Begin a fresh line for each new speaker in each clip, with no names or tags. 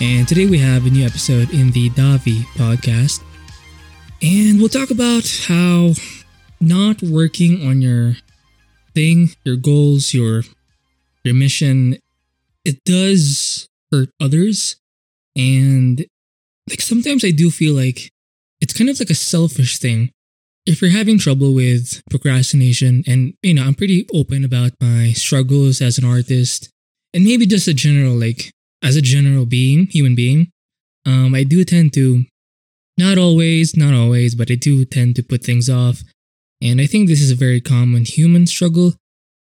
And today we have a new episode in the Davi podcast. And we'll talk about how not working on your thing, your goals, your your mission, it does hurt others. And like sometimes I do feel like it's kind of like a selfish thing. If you're having trouble with procrastination, and you know, I'm pretty open about my struggles as an artist, and maybe just a general, like, as a general being, human being, um, I do tend to, not always, not always, but I do tend to put things off. And I think this is a very common human struggle.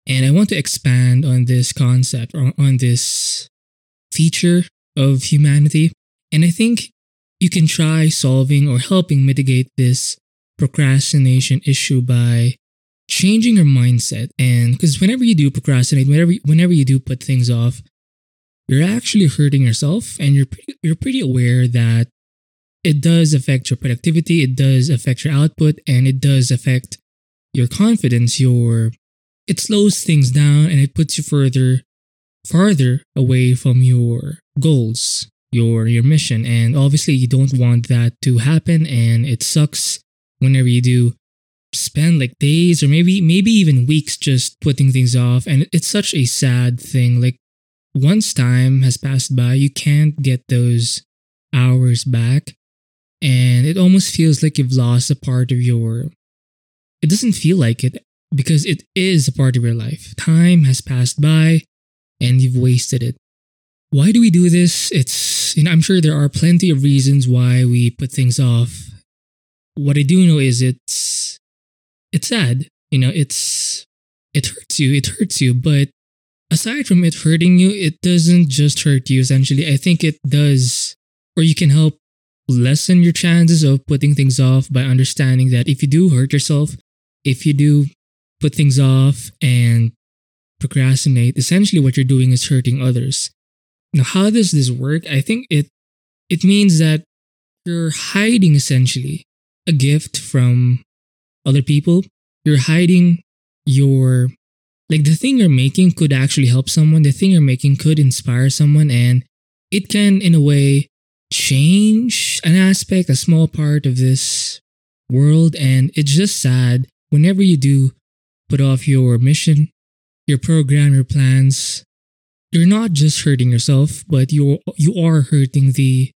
And I want to expand on this concept, or on this feature of humanity. And I think you can try solving or helping mitigate this procrastination issue by changing your mindset and because whenever you do procrastinate whenever whenever you do put things off you're actually hurting yourself and you're pretty, you're pretty aware that it does affect your productivity it does affect your output and it does affect your confidence your it slows things down and it puts you further farther away from your goals your your mission. And obviously you don't want that to happen and it sucks whenever you do spend like days or maybe maybe even weeks just putting things off. And it's such a sad thing like once time has passed by you can't get those hours back and it almost feels like you've lost a part of your it doesn't feel like it because it is a part of your life time has passed by and you've wasted it why do we do this it's you know i'm sure there are plenty of reasons why we put things off what i do know is it's it's sad. You know, it's it hurts you. It hurts you, but aside from it hurting you, it doesn't just hurt you. Essentially, I think it does, or you can help lessen your chances of putting things off by understanding that if you do hurt yourself, if you do put things off and procrastinate, essentially what you're doing is hurting others. Now, how does this work? I think it it means that you're hiding essentially a gift from other people, you're hiding your like the thing you're making could actually help someone. The thing you're making could inspire someone and it can in a way change an aspect, a small part of this world. And it's just sad whenever you do put off your mission, your program, your plans, you're not just hurting yourself, but you you are hurting the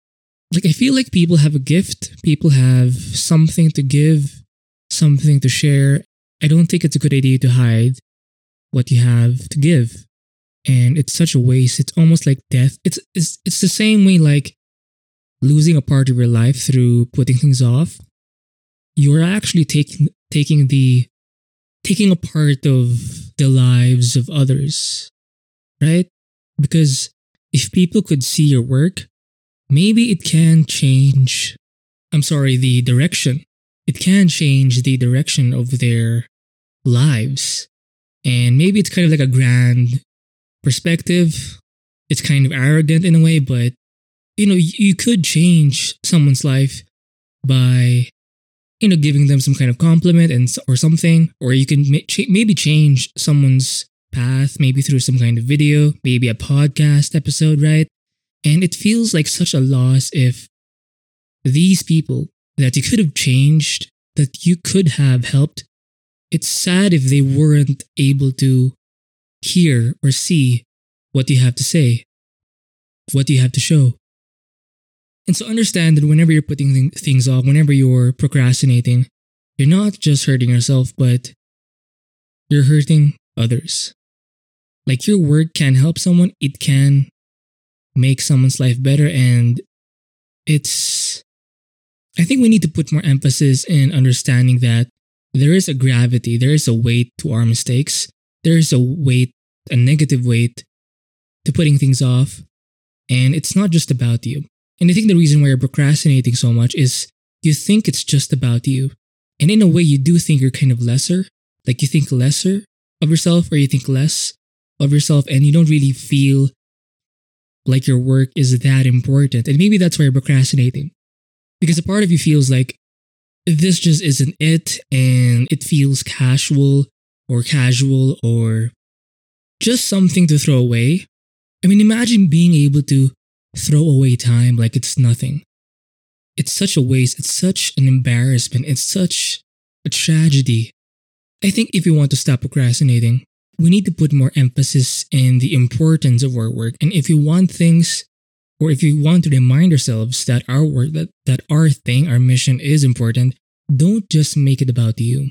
like I feel like people have a gift, people have something to give something to share, I don't think it's a good idea to hide what you have to give. And it's such a waste. It's almost like death. It's it's it's the same way like losing a part of your life through putting things off. You're actually taking taking the taking a part of the lives of others. Right? Because if people could see your work, maybe it can change I'm sorry, the direction it can change the direction of their lives. And maybe it's kind of like a grand perspective. It's kind of arrogant in a way, but you know, you could change someone's life by you know giving them some kind of compliment and or something or you can maybe change someone's path maybe through some kind of video maybe a podcast episode right and it feels like such a loss if these people that you could have changed, that you could have helped. It's sad if they weren't able to hear or see what you have to say, what you have to show. And so understand that whenever you're putting things off, whenever you're procrastinating, you're not just hurting yourself, but you're hurting others. Like your work can help someone, it can make someone's life better, and it's I think we need to put more emphasis in understanding that there is a gravity, there is a weight to our mistakes, there is a weight, a negative weight to putting things off. And it's not just about you. And I think the reason why you're procrastinating so much is you think it's just about you. And in a way, you do think you're kind of lesser. Like you think lesser of yourself or you think less of yourself and you don't really feel like your work is that important. And maybe that's why you're procrastinating because a part of you feels like this just isn't it and it feels casual or casual or just something to throw away. I mean, imagine being able to throw away time like it's nothing. It's such a waste. It's such an embarrassment. It's such a tragedy. I think if we want to stop procrastinating, we need to put more emphasis in the importance of our work. And if you want things, or if you want to remind ourselves that our work, that, that our thing, our mission is important, don't just make it about you.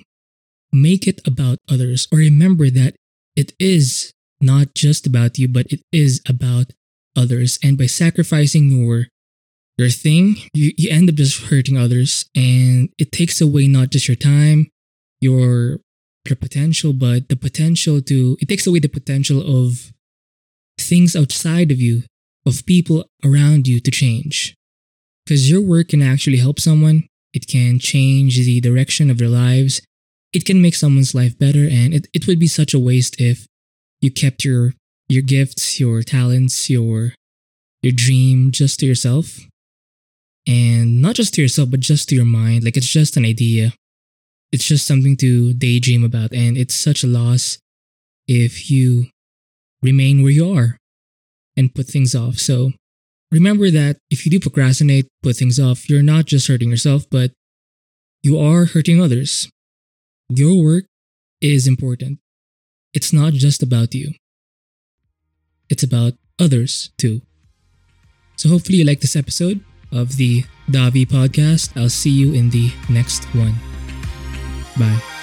Make it about others. Or remember that it is not just about you, but it is about others. And by sacrificing your your thing, you, you end up just hurting others. And it takes away not just your time, your your potential, but the potential to it takes away the potential of things outside of you, of people around you to change. Because your work can actually help someone, it can change the direction of their lives, it can make someone's life better, and it, it would be such a waste if you kept your your gifts, your talents, your your dream just to yourself. And not just to yourself, but just to your mind. Like it's just an idea. It's just something to daydream about. And it's such a loss if you remain where you are and put things off. So remember that if you do procrastinate, put things off, you're not just hurting yourself, but you are hurting others. Your work is important. It's not just about you. It's about others too. So hopefully you like this episode of the Davi podcast. I'll see you in the next one. Bye.